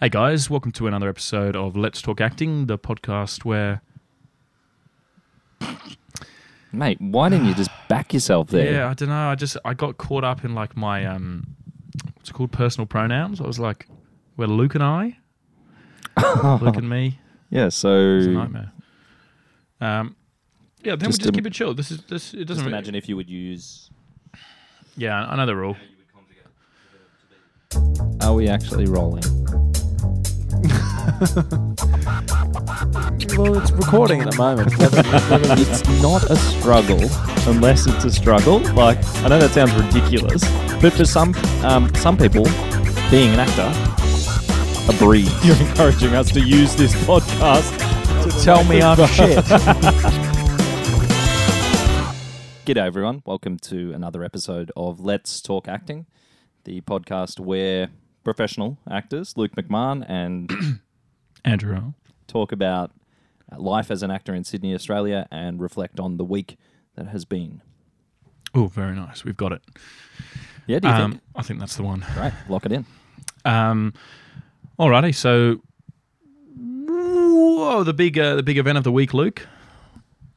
Hey guys, welcome to another episode of Let's Talk Acting, the podcast where Mate, why didn't you just back yourself there? yeah, I don't know, I just I got caught up in like my um what's it called personal pronouns. I was like where Luke and I, Luke and me, Yeah, it's a so nightmare. Um yeah, then Just we just im- keep it chill. This is this it doesn't really- imagine if you would use. Yeah, I know the rule. Are we actually rolling? Well, it's recording at the moment. it's not a struggle unless it's a struggle. Like I know that sounds ridiculous, but for some um, some people, being an actor, a breeze. You're encouraging us to use this podcast to tell me I'm shit. G'day, everyone. Welcome to another episode of Let's Talk Acting, the podcast where professional actors, Luke McMahon, and Andrew. Hearle. talk about life as an actor in Sydney, Australia, and reflect on the week that has been. Oh, very nice. We've got it. Yeah, do you Um, think? I think that's the one. Right, lock it in. Um, alrighty, so whoa, the big uh, the big event of the week, Luke.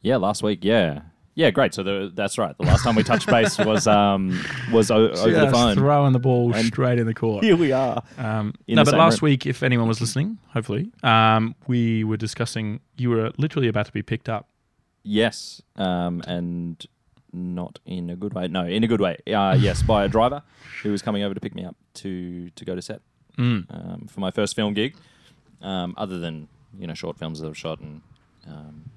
Yeah, last week. Yeah, yeah, great. So the, that's right. The last time we touched base was um was o- over the phone. throwing the ball And- straight in the court. Here we are. Um, In no, the but same last room. week, if anyone was listening, hopefully, um, we were discussing you were literally about to be picked up. Yes, um, and not in a good way. No, in a good way. Uh, yes, by a driver who was coming over to pick me up to to go to set Mm. um, for my first film gig. Um, other than you know short films that I've shot and um,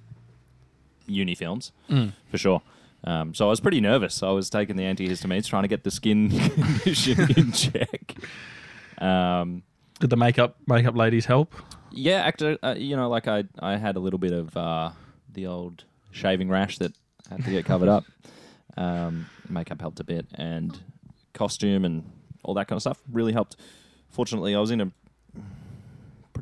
uni films Mm. for sure. Um, so I was pretty nervous. I was taking the antihistamines, trying to get the skin condition in check. Um, Did the makeup makeup ladies help? yeah, actor. Uh, you know, like I, I had a little bit of uh, the old shaving rash that had to get covered up. Um, makeup helped a bit, and costume and all that kind of stuff really helped. Fortunately, I was in a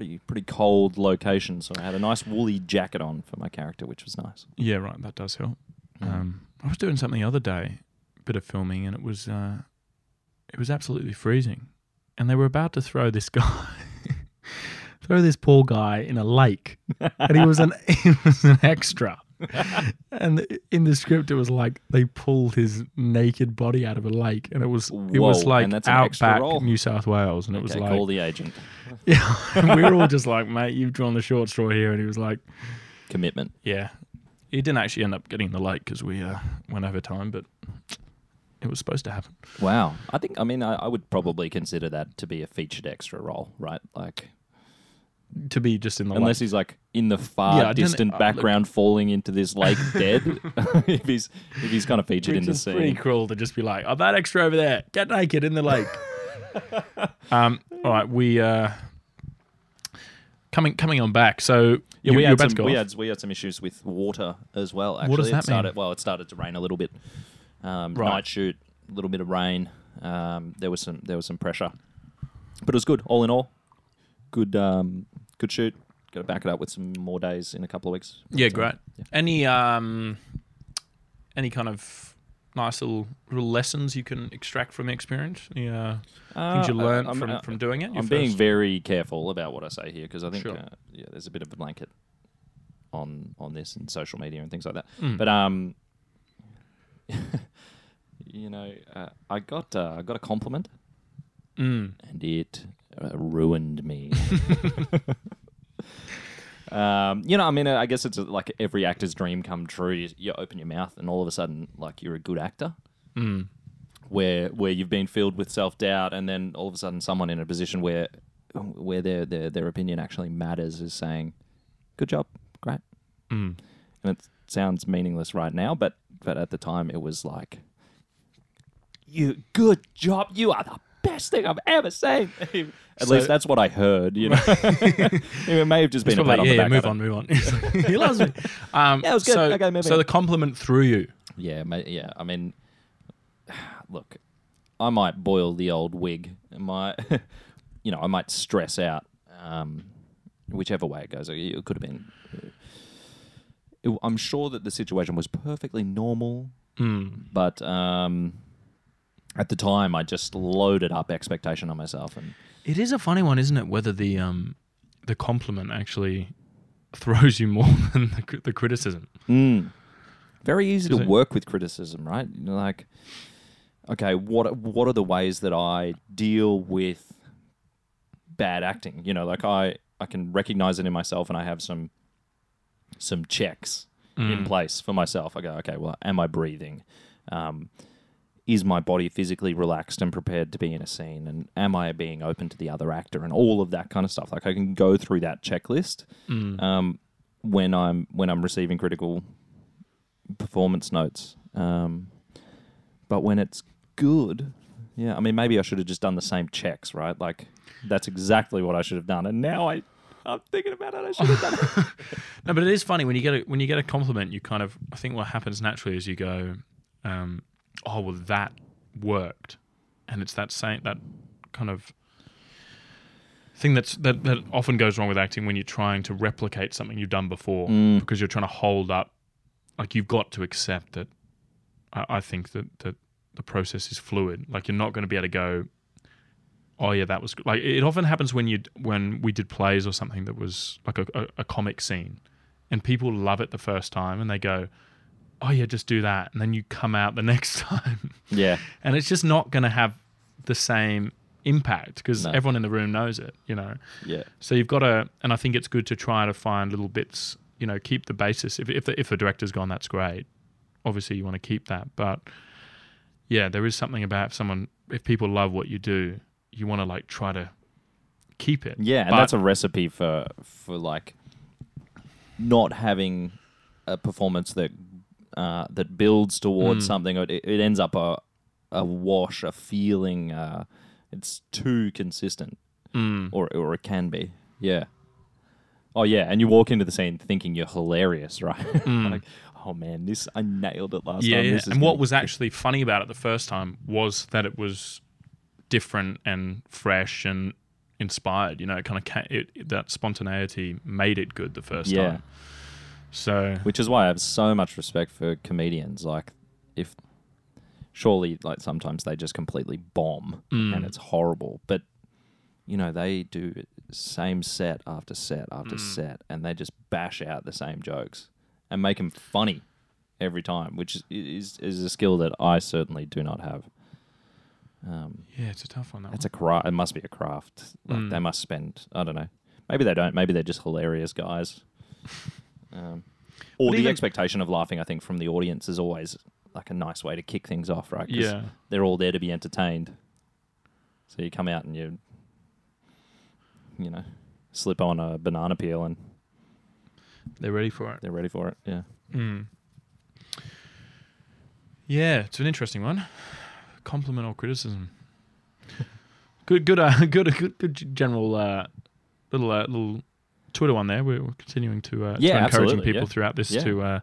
pretty pretty cold location, so I had a nice woolly jacket on for my character, which was nice. Yeah, right. That does help. Mm. Um, I was doing something the other day, bit of filming, and it was uh, it was absolutely freezing, and they were about to throw this guy, throw this poor guy in a lake, and he was an he was an extra. and in the script, it was like they pulled his naked body out of a lake, and it was it was like and that's an extra outback role? New South Wales, and it was okay, like call the agent. yeah, and we were all just like, mate, you've drawn the short straw here, and he was like, Commitment. yeah, he didn't actually end up getting the lake because we uh, went over time, but it was supposed to happen. Wow. I think. I mean, I, I would probably consider that to be a featured extra role, right? Like. To be just in the Unless lake. he's like in the far Yeah, distant uh, background, falling into this lake dead. if he's if he's kind of featured in the scene pretty cruel to just be like, oh, that extra over there, get naked in the lake. um, all right, we uh, coming coming on back. So yeah, you, we had some we had we had some issues with water as well. Actually, What does it that mean? Well, it started to rain a little bit. Um, Right. Night shoot, a little bit of rain. Um, there was some there was some pressure, but it was good. All in all, good um, good shoot. Got to back it up with some more days in a couple of weeks. Yeah, So, great. yeah. Any um, any kind of nice little little lessons you can extract from the experience? Yeah, uh, things you Uh, from, uh, from doing it? I'm being first- very careful about what I say here because I think Sure. uh, yeah, there's a bit of a blanket on on this and social media and things like that. Mm. But um, you know, uh, I got uh, I got a compliment Mm. and it uh, ruined me. um, you know, I mean, I guess it's uh, like every actor's dream come true. You, you open your mouth and all of a sudden, like you're a good actor Mm. where where you've been filled with self doubt, and then all of a sudden someone in a position where where their their their opinion actually matters is saying, "Good job, great." Mm. And it sounds meaningless right now, but but at the time it was like, "You good job, you are the best thing I've ever seen." At So- least that's what I heard. You know, it may have just been a pat probably on like, the yeah, back. move on, move on. he loves me. Um, Yeah, it was good. So, Okay, moving so on. the compliment through you. Yeah, yeah. I mean, look, I might boil the old wig. I might, you know, I might stress out. Um, whichever way it goes, it could have been. It, I'm sure that the situation was perfectly normal, Mm. but um, at the time, I just loaded up expectation on myself, and It is a funny one, isn't it? Whether the um the compliment actually throws you more than the, the criticism. Mm. Very easy to it- work with criticism, right? Like, okay, what what are the ways that I deal with bad acting? You know, like I I can recognize it in myself, and I have some some checks in Mm. place for myself. I go, okay, well, am I breathing? Um, is my body physically relaxed and prepared to be in a scene? And am I being open to the other actor and all of that kind of stuff? Like I can go through that checklist Mm. um, when I'm when I'm receiving critical performance notes. Um, but when it's good, yeah, I mean, maybe I should have just done the same checks, right? Like that's exactly what I should have done. And now I, I'm thinking about it. I should have done it. No, but it is funny when you get a when you get a compliment. You kind of I think what happens naturally is you go, um, "Oh, well, that worked," and it's that same that kind of thing that's that that often goes wrong with acting when you're trying to replicate something you've done before Mm. because you're trying to hold up. Like you've got to accept that. I, I think that that the process is fluid. Like you're not going to be able to go. Oh yeah, that was good. like it often happens when you when we did plays or something that was like a, a, a comic scene, and people love it the first time and they go, oh yeah, just do that, and then you come out the next time, yeah, and it's just not going to have the same impact because No. everyone in the room knows it, you know. yeah, So you've got to, and I think it's good to try to find little bits, you know, keep the basis. If if the, if the director's gone, that's great. Obviously, you want to keep that, but yeah, there is something about if someone, if people love what you do, you want to like try to keep it. yeah. And But- that's a recipe for for like not having a performance that uh, that builds towards Mm. something. It, it ends up a a wash, a feeling. Uh, it's too consistent. Mm. or or it can be. Yeah. Oh yeah, and you walk into the scene thinking you're hilarious, right? Mm. like, oh man, this I nailed it last yeah, time. yeah. This is and what was actually funny about it the first time was that it was different and fresh and inspired. You know, it kind of ca- it, it- that spontaneity made it good the first Yeah. time. So which is why I have so much respect for comedians. Like, if surely, like sometimes they just completely bomb Mm. and it's horrible, but you know they do same set after set after Mm. set, and they just bash out the same jokes and make them funny every time, which is is, is a skill that I certainly do not have. Um, yeah, it's a tough one. That it's a craft. It must be a craft. Like Mm. they must spend. I don't know. Maybe they don't. Maybe they're just hilarious guys. Um, or But the even- expectation of laughing, I think, from the audience is always like a nice way to kick things off, right? yeah. they're all there to be entertained. So you come out and you, you know, slip on a banana peel and They're ready for it. they're ready for it. Yeah. Mm. Yeah, it's an interesting one. Compliment or criticism? good, good, uh, good, good, good general uh, little uh, little Twitter one there. We're, continuing to, uh, Yeah, to encouraging people yeah. throughout this Yeah. to uh,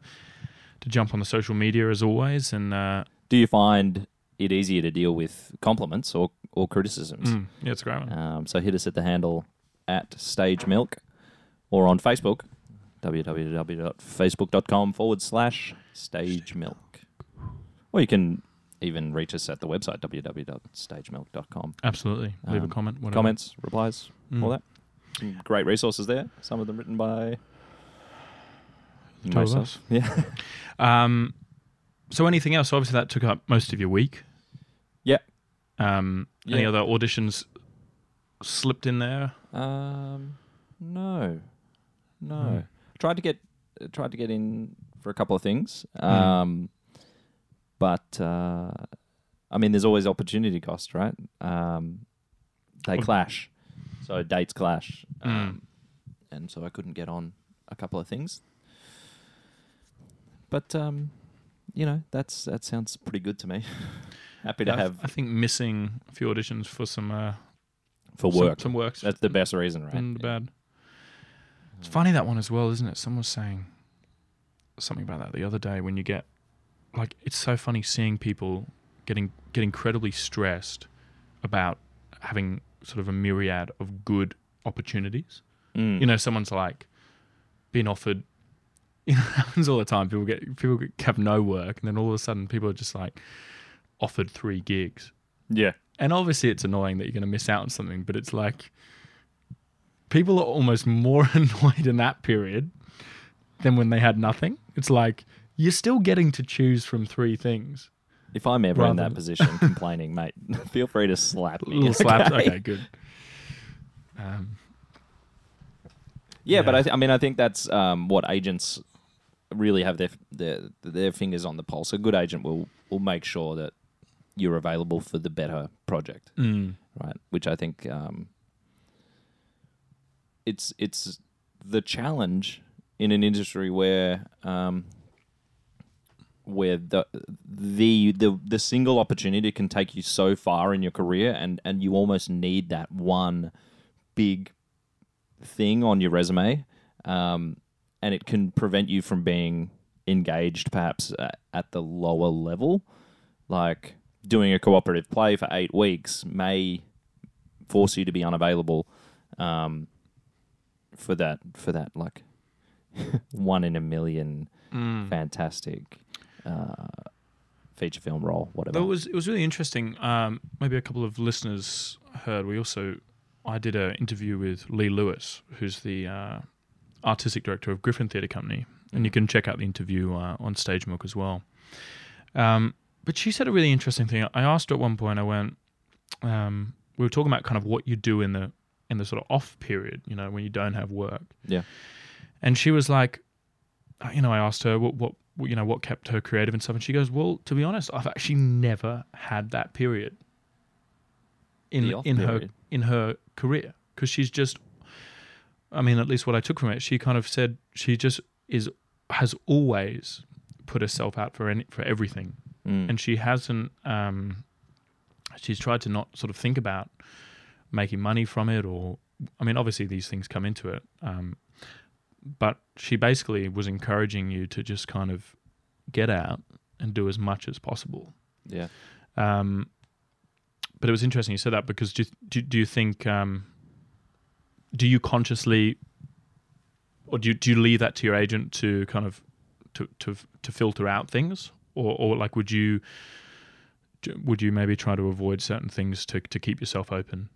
to jump on the social media as always. And uh, Do you find it easier to deal with compliments or or criticisms? mm, yeah, it's a great one. Um, so hit us at the handle at Stage Milk or on Facebook, www.facebook.com forward slash Stage Milk. Or you can even reach us at the website, www.stagemilk.com. Absolutely. Leave a um, comment. Whatever. Comments, replies, Mm. all that. Some great resources there. Some of them written by The two of myself. Yeah. Um, so anything else? Obviously, that took up most of your week. Yeah. Um, Any other auditions slipped in there? Um, no, no. Hmm. Tried to get tried to get in for a couple of things. Hmm. Um, but uh, I mean, there's always opportunity cost, right? Um, they Well- clash, so dates clash, Hmm. um, and so I couldn't get on a couple of things. But um, you know, that's that sounds pretty good to me. Happy to I, have I think missing a few auditions for some uh, for some- work. Some, works. That's the best reason, right? Been bad. It's funny that one as well, isn't it? Someone was saying something about that the other day. When you get like, it's so funny seeing people getting get incredibly stressed about having sort of a myriad of good opportunities. Mm. You know, someone's like been offered. You know, it happens all the time. People get people get- have no work, and then all of a sudden, people are just like offered three gigs. yeah. and obviously it's annoying that you're going to miss out on something, but it's like people are almost more annoyed in that period than when they had nothing. It's like you're still getting to choose from three things. If I'm ever in that than- position complaining, mate, feel free to slap me. Little slaps. Okay, good. Um, Yeah, but Yeah. I, th- I mean, I think that's um, what agents really have their, their their fingers on the pulse. A good agent will will make sure that you're available for the better project, mm, right? Which I think um, it's it's the challenge in an industry where um, where the the the the single opportunity can take you so far in your career, and and you almost need that one big thing on your resume, um, and it can prevent you from being engaged, perhaps at, at the lower level. Like doing a cooperative play for eight weeks may force you to be unavailable um, for that for that like one in a million mm. fantastic uh, feature film role, whatever. It was it was really interesting. Um, maybe a couple of listeners heard. We also I did an interview with Lee Lewis, who's the uh, artistic director of Griffin Theatre Company, and you can check out the interview uh, on Stage Milk as well. Um, but she said a really interesting thing. I asked her at one point. I went, um, we were talking about kind of what you do in the in the sort of off period, you know, when you don't have work. Yeah. And she was like, uh, you know, I asked her what what you know what kept her creative and stuff, and she goes, "Well, to be honest, I've actually never had that period in in her in her career because she's just, I mean, at least what I took from it, she kind of said she just is has always put herself out for any for everything, Mm. and she hasn't. Um, she's tried to not sort of think about making money from it, or I mean, obviously these things come into it. Um, but she basically was encouraging you to just kind of get out and do as much as possible. yeah. Um, but it was interesting you said that because do do, do you think um, do you consciously or do you, do you leave that to your agent to kind of to to, to filter out things or, or like would you would you maybe try to avoid certain things to to keep yourself open?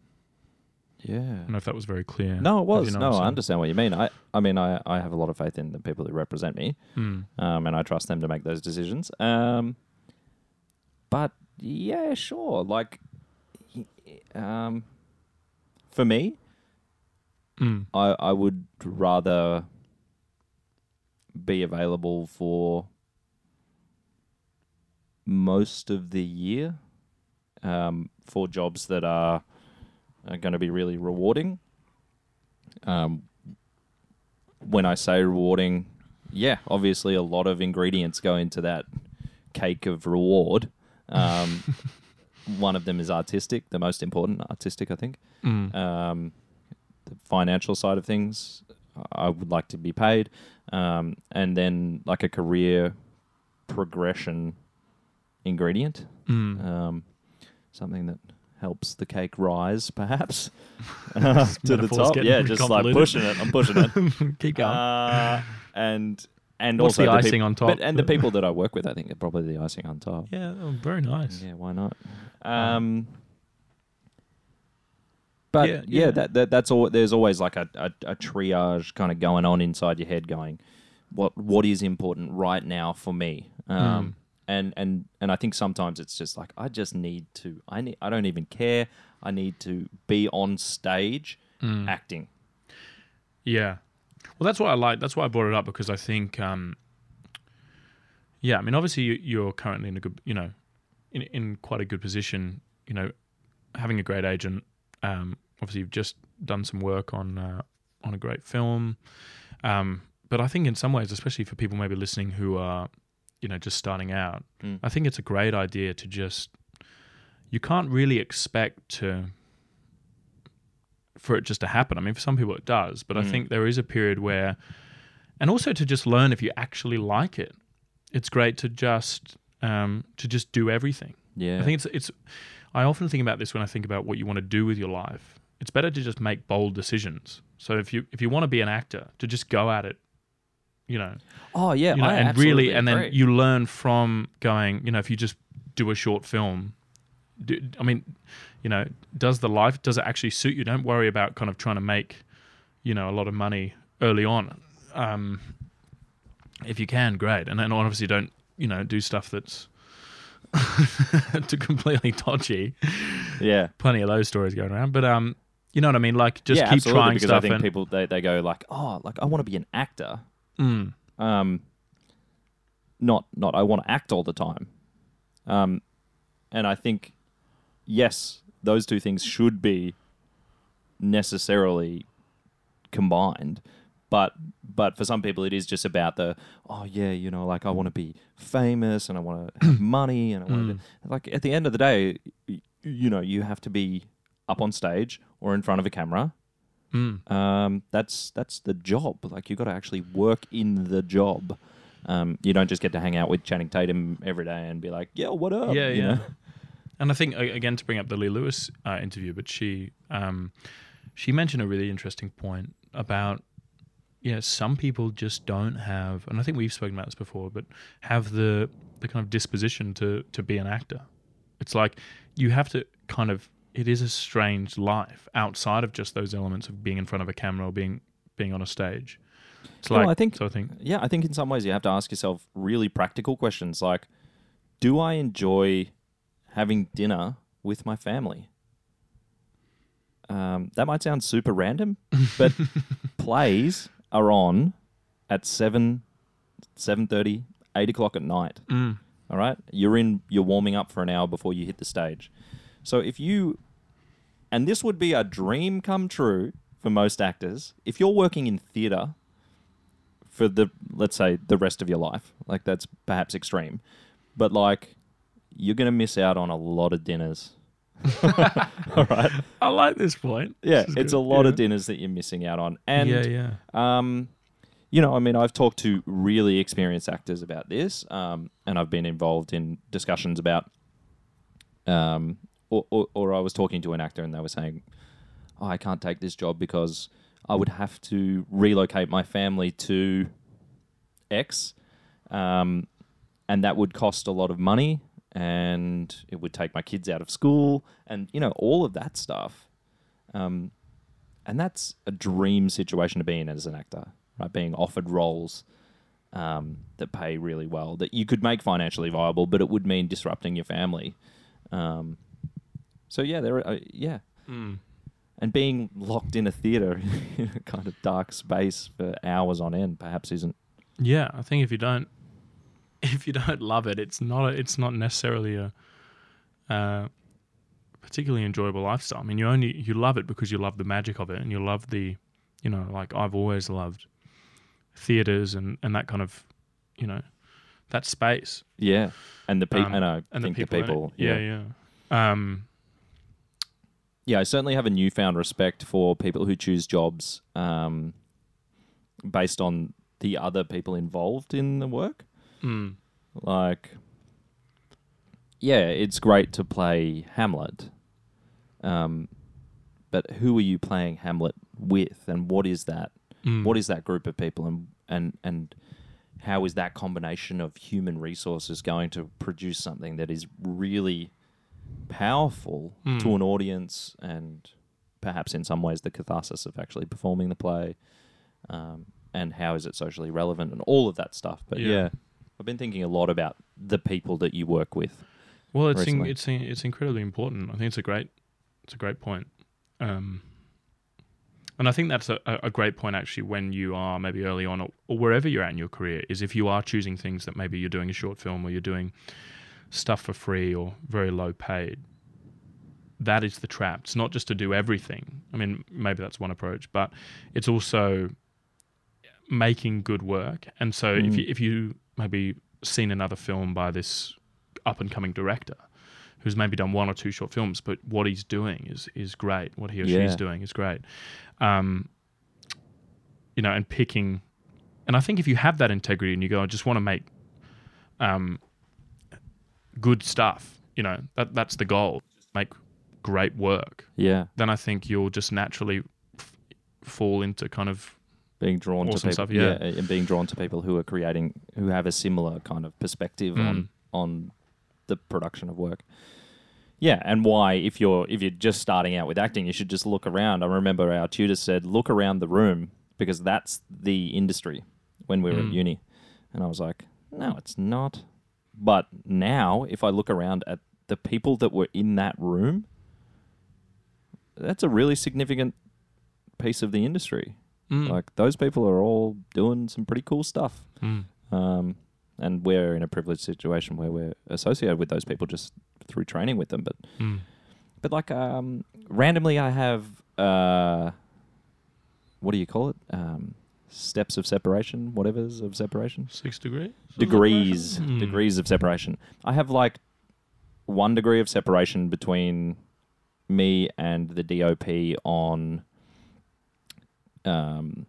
Yeah. I don't know if that was very clear. No, it was. you know no, I understand what you mean. I, I mean, I, I have a lot of faith in the people who represent me, Mm. um, and I trust them to make those decisions. Um, but yeah, sure. Like, um, for me, Mm. I, I would rather be available for most of the year um, for jobs that are, are going to be really rewarding. Um, when I say rewarding, yeah, obviously a lot of ingredients go into that cake of reward. Um, one of them is artistic, the most important artistic, I think Mm. um, the financial side of things. I would like to be paid, um, and then like a career progression ingredient, Mm. um, something that helps the cake rise, perhaps uh, to the top. Yeah, just like pushing it. I'm pushing it. Keep going. Uh, and and What's also the peop- icing on top? But, and the people that I work with, I think, are probably the icing on top. yeah, oh, very nice. Yeah, why not? Um, but Yeah, yeah, yeah. That, that that's all. There's always like a, a, a triage kind of going on inside your head, going, what what is important right now for me? Um, and and and I think sometimes it's just like I just need to. I need. I don't even care. I need to be on stage Mm. acting. Yeah. Well, that's why I like. That's why I brought it up because I think, um, yeah, I mean, obviously you, you're currently in a good, you know, in in quite a good position. You know, having a great agent. Um, obviously, you've just done some work on uh, on a great film. Um, but I think in some ways, especially for people maybe listening who are, you know, just starting out, Mm. I think it's a great idea to just. You can't really expect to for it just to happen. I mean, for some people it does, but I Mm. think there is a period where, and also to just learn if you actually like it. It's great to just um, to just do everything. Yeah, I think it's it's. I often think about this when I think about what you want to do with your life. It's better to just make bold decisions. So if you if you want to be an actor, to just go at it. You know, Oh yeah, you know, I and absolutely really, and then agree. you learn from going. You know, if you just do a short film, do, I mean, you know, does the life does it actually suit you? Don't worry about kind of trying to make, you know, a lot of money early on. Um, if you can, great, and then obviously don't you know do stuff that's too completely dodgy. Yeah. Plenty of those stories going around, but um, you know what I mean? Like just yeah, keep absolutely, trying because stuff I think and people they, they go like, oh, like I want to be an actor. Mm, Um, not not I want to act all the time. Um, and I think yes, those two things should be necessarily combined. But but for some people, it is just about the oh yeah, you know, like I want to be famous and I want to have money and I want to like at the end of the day, you know, you have to be up on stage or in front of a camera. Mm, Um, that's that's the job. Like you got to actually work in the job. Um, you don't just get to hang out with Channing Tatum every day and be like, "Yeah, what up?" yeah, you yeah. know? And I think again to bring up the Lee Lewis uh, interview, but she um, she mentioned a really interesting point about yeah, some people just don't have, and I think we've spoken about this before, but have the the kind of disposition to to be an actor. It's like you have to kind of. It is a strange life outside of just those elements of being in front of a camera or being being on a stage. It's Well, like I think- so. I think Yeah, I think in some ways you have to ask yourself really practical questions like, "Do I enjoy having dinner with my family?" Um, that might sound super random, but plays are on at seven, seven thirty, eight o'clock at night. mm, All right, you're in. You're warming up for an hour before you hit the stage. So if you, and this would be a dream come true for most actors, if you're working in theatre for the let's say the rest of your life, like that's perhaps extreme, but like you're gonna miss out on a lot of dinners. All right, I like this point. yeah, This it's good. a lot Yeah. of dinners that you're missing out on, and yeah, yeah. um, you know, I mean, I've talked to really experienced actors about this, um, and I've been involved in discussions about, um, or, or, or I was talking to an actor and they were saying, oh, I can't take this job because I would have to relocate my family to X, um, and that would cost a lot of money, and it would take my kids out of school, and you know, all of that stuff. Um, and that's a dream situation to be in as an actor, right? Being offered roles um, that pay really well, that you could make financially viable, but it would mean disrupting your family. Um, so yeah, there, are, uh, yeah, Mm. and being locked in a theater in a kind of dark space for hours on end perhaps isn't. Yeah, I think if you don't, if you don't love it, it's not. A, it's not necessarily a, uh, particularly enjoyable lifestyle. I mean, you only you love it because you love the magic of it, and you love the, you know, like I've always loved theaters and and that kind of, you know, that space Yeah, and the people, Um, and I and think the people. it. people, yeah, yeah. yeah. Um, yeah, I certainly have a newfound respect for people who choose jobs um, based on the other people involved in the work. mm, Like, yeah, it's great to play Hamlet, um, but who are you playing Hamlet with, and what is that? mm. What is that group of people, and and and how is that combination of human resources going to produce something that is really powerful Mm. to an audience, and perhaps in some ways the catharsis of actually performing the play, um, and how is it socially relevant, and all of that stuff. But Yeah. yeah, I've been thinking a lot about the people that you work with. Well, it's in, it's in, it's incredibly important. I think it's a great it's a great point, um, and I think that's a, a a great point actually when you are maybe early on or, or wherever you're at in your career is if you are choosing things that maybe you're doing a short film or you're doing stuff for free or very low paid. That is the trap. It's not just to do everything. I mean, maybe that's one approach, but it's also making good work. And so if Mm. you, if you maybe seen another film by this up and coming director who's maybe done one or two short films, but what he's doing is is great. What he or Yeah. she's doing is great. Um, you know, and picking, and I think if you have that integrity and you go, I just want to make um, good stuff, you know, that that's the goal. Make great work. Yeah, Then I think you'll just naturally f- fall into kind of being drawn Awesome to people, stuff, yeah. and being drawn to people who are creating, who have a similar kind of perspective on Mm. on the production of work. Yeah, and why if you're if you're just starting out with acting, you should just look around. I remember our tutor said, "Look around the room because that's the industry." When we were at Mm. uni, and I was like, "No, it's not." But now, if I look around at the people that were in that room, that's a really significant piece of the industry. Mm. Like those people are all doing some pretty cool stuff. Mm. Um, and we're in a privileged situation where we're associated with those people just through training with them. But Mm. but like um, randomly, I have uh, what do you call it? Um, steps of separation, whatever's of separation, Six degrees. degrees, Mm. degrees of separation. I have like one degree of separation between me and the DOP on um,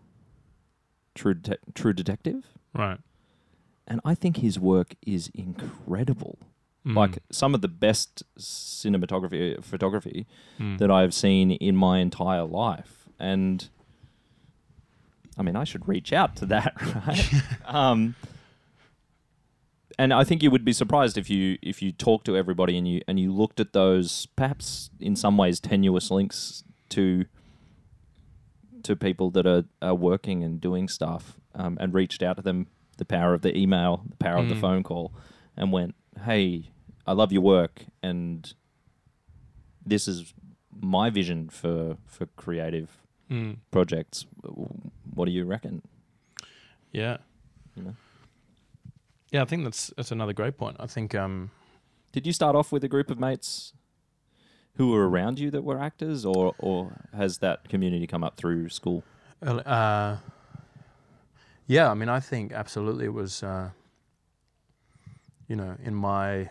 True Det- True Detective Right. and I think his work is incredible. Mm. Like some of the best cinematography photography Mm. that I've seen in my entire life, and I mean, I should reach out to that, right? um, and I think you would be surprised if you if you talk to everybody and you and you looked at those perhaps in some ways tenuous links to to people that are, are working and doing stuff um, and reached out to them the power of the email the power of the Mm. phone call and went hey i love your work and this is my vision for for creative Mm. projects what do you reckon Yeah. you know Yeah, I think that's that's another great point. I think um, did you start off with a group of mates who were around you that were actors or or has that community come up through school Uh, yeah, I mean, I think absolutely it was, uh, you know, in my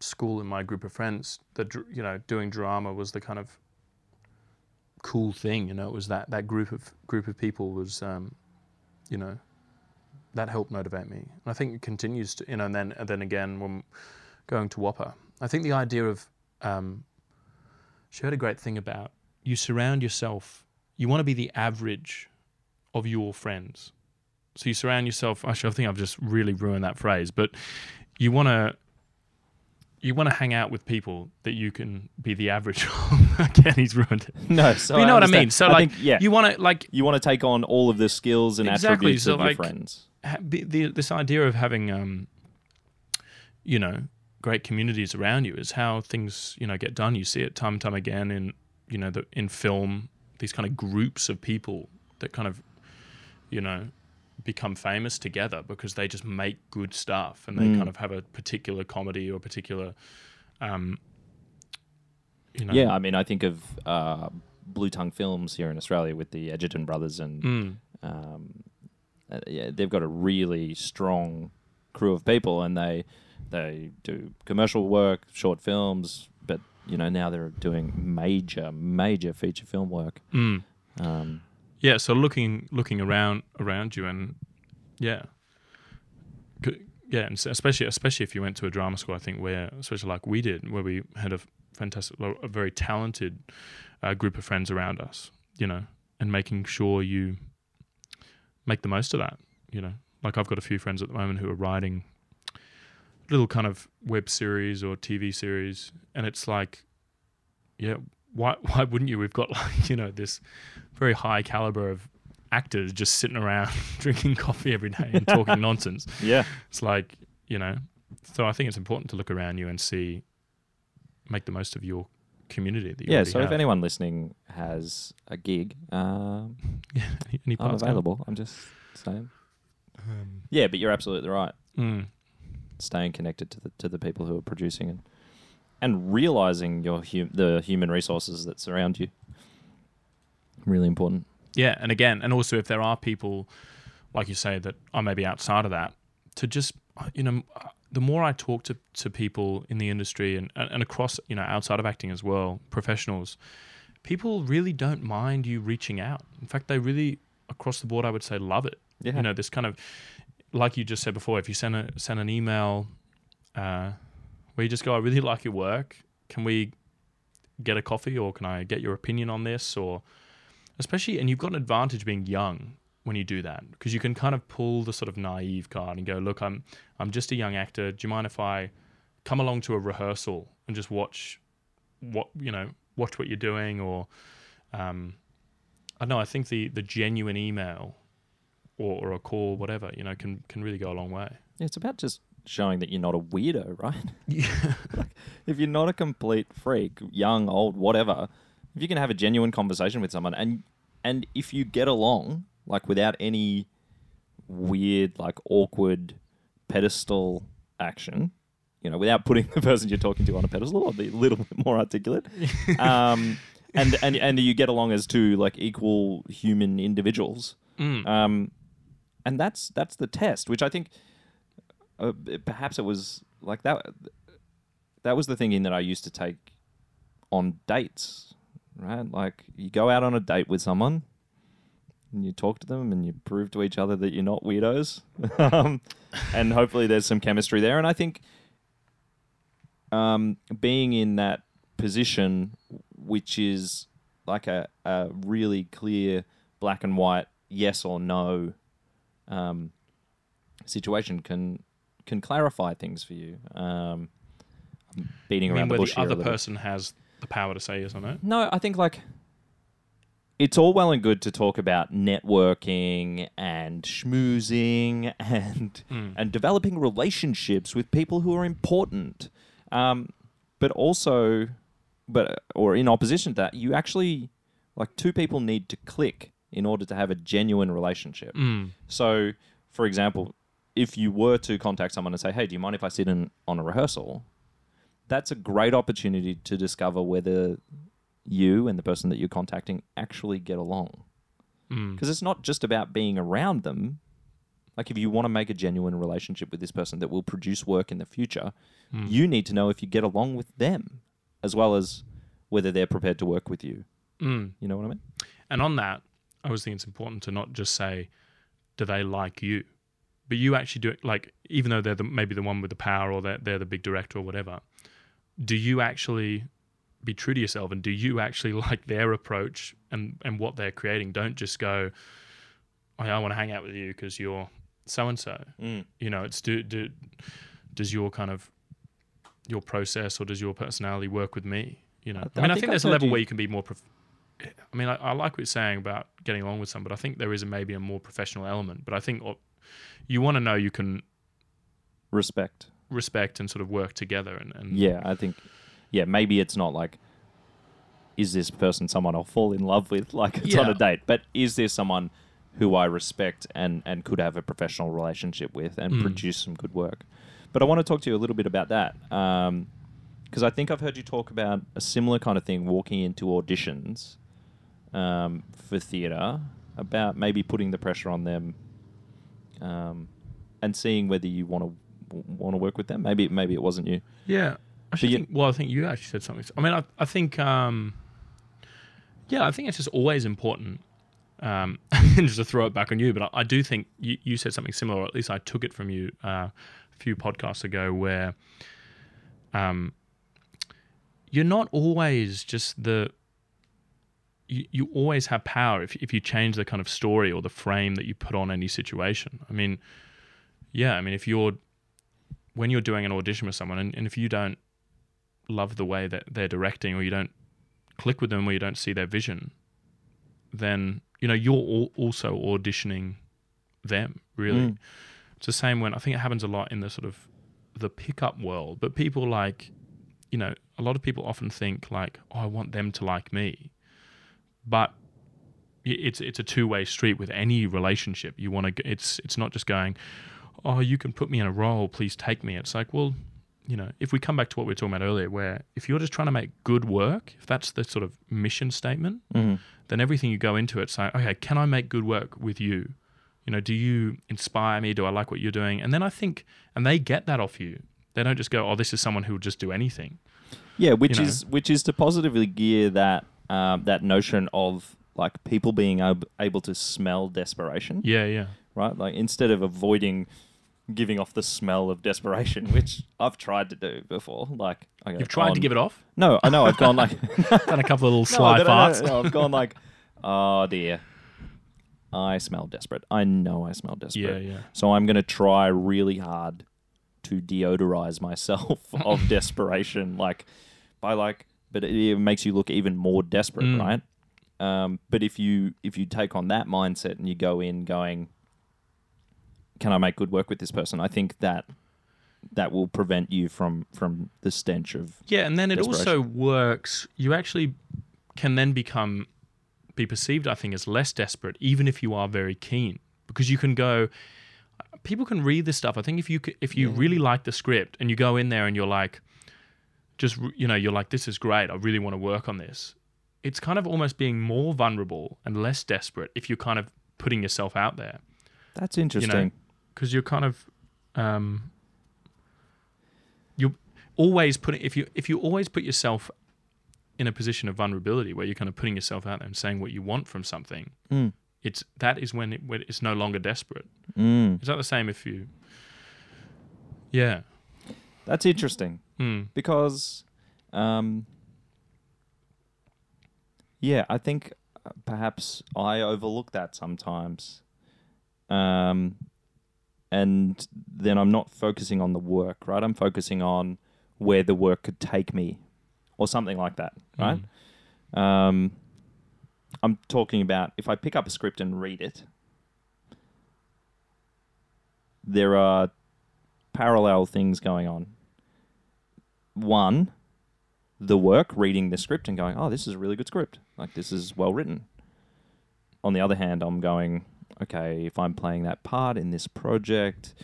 school, in my group of friends, that you know, doing drama was the kind of cool thing. You know, it was that that group of group of people was, um, you know, that helped motivate me. And I think it continues to, you know, and then and then again when going to WAAPA, I think the idea of um, she had a great thing about you surround yourself. You want to be the average of your friends. So you surround yourself. Actually, I think I've just really ruined that phrase, but you want to you want to hang out with people that you can be the average of. Again, he's ruined it. no so But you know what I mean? So, like, think, yeah You want to like you want to take on all of the skills and Exactly, attributes so, of like- your friends ha- be, the, this idea of having um, you know great communities around you is how things you know get done. You see it time and time again in you know the, in film these kind of groups of people that kind of you know become famous together because they just make good stuff and they Mm. kind of have a particular comedy or particular um, you know Yeah, I mean, I think of uh, Blue Tongue Films here in Australia with the Edgerton brothers, and Mm. um, uh, yeah, they've got a really strong crew of people, and they they do commercial work, short films, but you know now they're doing major, major feature film work. Mm. Um, Yeah, so looking looking around around you and yeah, yeah, and especially especially if you went to a drama school, I think where especially like we did, where we had a fantastic, a very talented uh, group of friends around us, you know, and making sure you make the most of that, you know. Like I've got a few friends at the moment who are writing little kind of web series or TV series, and it's like, yeah, why why wouldn't you? We've got like you know this very high caliber of actors just sitting around drinking coffee every day and talking nonsense. yeah, It's like, you know, so I think it's important to look around you and see, make the most of your community that you yeah. already So if anyone listening has a gig, um, yeah, any I'm parts available. I'm just saying. Yeah, but you're absolutely right. Mm, staying connected to the to the people who are producing and and realizing your hum- the human resources that surround you. Really important. yeah, and again, and also if there are people, like you say, that are maybe outside of that, to just, you know, the more I talk to, to people in the industry and, and across, you know, outside of acting as well, professionals, people really don't mind you reaching out. In fact, they really, across the board, I would say, love it. Yeah. you know this kind of like you just said before if you send a send an email uh, where you just go i really like your work can we get a coffee or can i get your opinion on this or especially and you've got an advantage being young when you do that because you can kind of pull the sort of naive card and go look i'm i'm just a young actor do you mind if i come along to a rehearsal and just watch what you know, watch what you're doing, or um, I don't know. I think the the genuine email or, or a call, whatever, you know, can can really go a long way. It's about just showing that you're not a weirdo, right? Yeah. if you're not a complete freak, young, old, whatever, if you can have a genuine conversation with someone and and if you get along, like without any weird, like awkward pedestal action, you know, without putting the person you're talking to on a pedestal, or be a little bit more articulate. um, and, and and you get along as two like equal human individuals. Mm. Um, and that's that's the test, which I think uh, perhaps it was like that. That was the thinking that I used to take on dates, right? Like you go out on a date with someone, and you talk to them, and you prove to each other that you're not weirdos, um, and hopefully there's some chemistry there. And I think um, being in that position, which is like a, a really clear black and white yes or no um, situation can can clarify things for you. Um, beating mean, around the where bush the here a other little bit. person has the power to say yes or no. No, I think like it's all well and good to talk about networking and schmoozing and Mm. and developing relationships with people who are important. Um, but also, but or in opposition to that, you actually like two people need to click in order to have a genuine relationship. Mm. So, for example, if you were to contact someone and say, "Hey, do you mind if I sit in on a rehearsal?" That's a great opportunity to discover whether you and the person that you're contacting actually get along. Mm. Because it's not just about being around them. Like if you want to make a genuine relationship with this person that will produce work in the future, Mm. you need to know if you get along with them as well as whether they're prepared to work with you. Mm. You know what I mean? And on that, I always think it's important to not just say, "Do they like you?" But you actually do it. Like, even though they're the, maybe the one with the power, or they're, they're the big director, or whatever. Do you actually be true to yourself, and do you actually like their approach and and what they're creating? Don't just go, oh, "I want to hang out with you because you're so and so." You know, it's do do does your kind of your process or does your personality work with me? You know, I- I, mean, I, think think there's a level you- where you can be more. Prof- I mean, I, I like what you're saying about getting along with someone, but I think there is a, maybe a more professional element. But I think you want to know you can Respect. respect and sort of work together. And, and Yeah, I think, yeah, maybe it's not like, is this person someone I'll fall in love with? Like it's on a date, but is there someone who I respect and and could have a professional relationship with and Mm. produce some good work? But I want to talk to you a little bit about that because I think I've heard you talk about a similar kind of thing walking into auditions um, for theatre about maybe putting the pressure on them um, and seeing whether you want to want to work with them. Maybe maybe it wasn't you. Yeah. I you- think, well, I think you actually said something. I mean, I, I think, um, yeah, I think it's just always important. Um, just to throw it back on you, but I, I do think you, you said something similar, or at least I took it from you uh, a few podcasts ago, where um, you're not always just the. You, you always have power if, if you change the kind of story or the frame that you put on any situation. I mean, yeah, I mean, if you're when you're doing an audition with someone and, and if you don't love the way that they're directing or you don't click with them or you don't see their vision then you know you're al- also auditioning them really Mm. it's the same when i think it happens a lot in the sort of the pickup world but people like you know a lot of people often think like oh i want them to like me but it's it's a two-way street with any relationship. You want to it's it's not just going oh you can put me in a role please take me. It's like well you know if we come back to what we were talking about earlier where if you're just trying to make good work if that's the sort of mission statement Mm-hmm. then everything you go into it saying okay can i make good work with you? You know do you inspire me? Do i like what you're doing? And then i think and they get that off you. They don't just go oh this is someone who will just do anything. Yeah, which You know. is which is to positively gear that um, that notion of like people being ab- able to smell desperation, yeah yeah right? Like instead of avoiding giving off the smell of desperation, which I've tried to do before. Like I you've tried to "Oh, give it off No, I know I've gone like done a couple of little sly no, farts no, no, I've gone like, oh dear, I smell desperate. I know I smell desperate. yeah yeah So I'm going to try really hard to deodorize myself of desperation, like by like but it, makes you look even more desperate, Mm. right? Um, but if you if you take on that mindset and you go in going, can I make good work with this person? I think that that will prevent you from from the stench of Yeah, and then it also works. You actually can then become be perceived, I think, as less desperate, even if you are very keen, because you can go. People can read this stuff. I think if you if you really like the script and you go in there and you're like, just you know, you're like, this is great. I really want to work on this. It's kind of almost being more vulnerable and less desperate if you're kind of putting yourself out there that's interesting. because you're kind of um, you're always putting if you if you always put yourself in a position of vulnerability where you're kind of putting yourself out there and saying what you want from something Mm. it's that is when, it, when it's no longer desperate Mm. is that the same if you yeah That's interesting. Mm. because um, yeah i think uh, perhaps i overlook that sometimes. Um, and then i'm not focusing on the work right? I'm focusing on where the work could take me or something like that right? Um, i'm talking about if i pick up a script and read it there are parallel things going on one, the work, reading the script and going, oh, this is a really good script. Like, this is well written. On the other hand, I'm going, okay, if I'm playing that part in this project,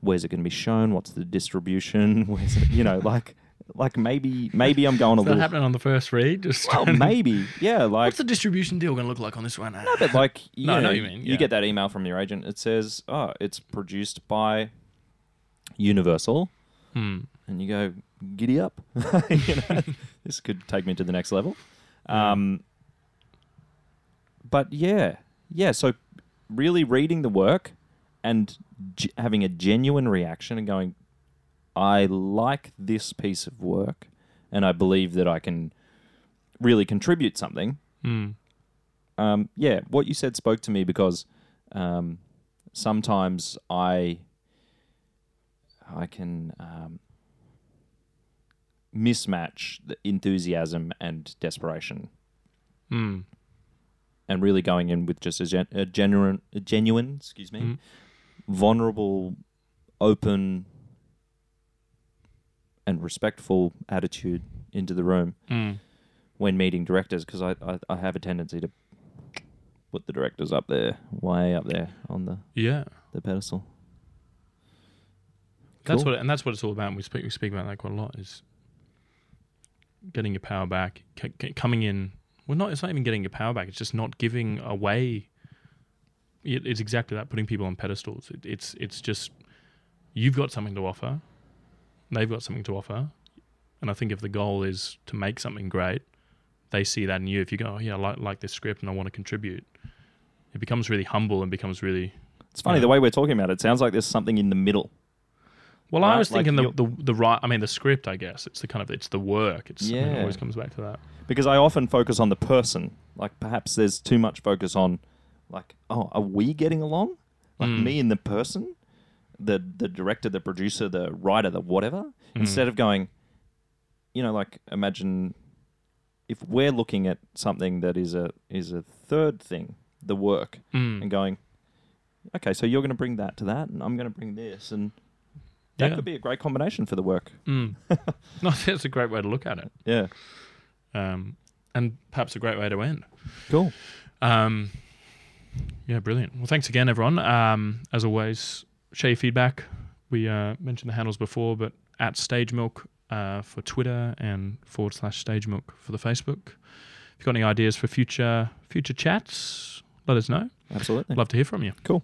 where's it going to be shown? What's the distribution? Where's it, you know, like, like maybe, maybe I'm going a little. happening on the first read just Well, maybe, yeah, like, what's the distribution deal going to look like on this one no, but like, you, No, know what you mean, you get that email from your agent. It says, oh, it's produced by Universal. Hmm. and you go giddy up. you know, this could take me to the next level. Um, but yeah, yeah. So really reading the work and g- having a genuine reaction and going, I like this piece of work, and I believe that I can really contribute something. Hmm. Um, yeah, what you said spoke to me because um, sometimes I I can um, mismatch the enthusiasm and desperation, Hmm. and really going in with just a, gen- a genuine, a genuine, excuse me, Mm. vulnerable, open, and respectful attitude into the room Hmm. when meeting directors because I, I I have a tendency to put the directors up there, way up there on the yeah the pedestal. That's Cool. what, and that's what it's all about. We speak, we speak about that quite a lot. Is getting your power back, c- c- coming in. Well, not. It's not even getting your power back. It's just not giving away. It, it's exactly that. Putting people on pedestals. It, it's it's just you've got something to offer. They've got something to offer, and I think if the goal is to make something great, they see that in you. If you go, oh, yeah, I like like this script and I want to contribute, it becomes really humble and becomes really It's funny Yeah. the way we're talking about it. Sounds like there's something in the middle. Well, I was like thinking the, the the right. I mean, the script. I guess it's the kind of it's the work. It's I mean, it always comes back to that. because I often focus on the person. Like perhaps there's too much focus on, like, oh, are we getting along? Like Mm. me and the person, the the director, the producer, the writer, the whatever. Instead of going, you know, like imagine if we're looking at something that is a is a third thing, the work, Mm. and going, okay, so you're going to bring that to that, and I'm going to bring this, and that Yeah. could be a great combination for the work. Mm. no, that's a great way to look at it, Yeah, um, and perhaps a great way to end. cool. Um, yeah, brilliant. Well, thanks again, everyone. Um, as always, share your feedback. We uh, mentioned the handles before, but at Stage Milk uh, for Twitter and forward slash Stage Milk for the Facebook. If you've got any ideas for future future chats, let us know. Absolutely. Love to hear from you. Cool.